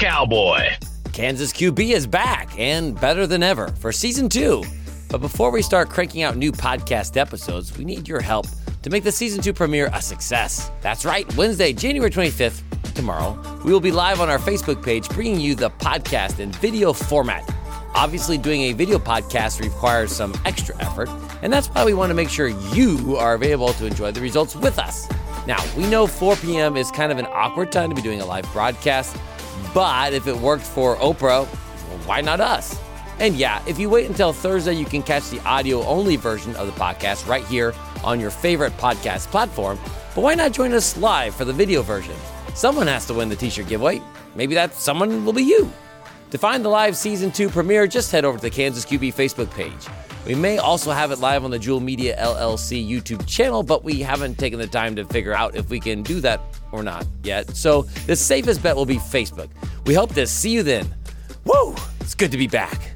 boy. Kansas QB is back and better than ever for season two. But before we start cranking out new podcast episodes, we need your help to make the season two premiere a success. That's right, Wednesday, January 25th, tomorrow, we will be live on our Facebook page bringing you the podcast in video format. Obviously, doing a video podcast requires some extra effort, and that's why we want to make sure you are available to enjoy the results with us. Now, we know 4 p.m. is kind of an awkward time to be doing a live broadcast, but if it worked for Oprah, well, why not us? And yeah, if you wait until Thursday, you can catch the audio only version of the podcast right here on your favorite podcast platform. But why not join us live for the video version? Someone has to win the t shirt giveaway. Maybe that someone will be you. To find the live season two premiere, just head over to the Kansas QB Facebook page. We may also have it live on the Juhl Media LLC YouTube channel, but we haven't taken the time to figure out if we can do that or not yet. So the safest bet will be Facebook. We hope to see you then. Woo! It's good to be back.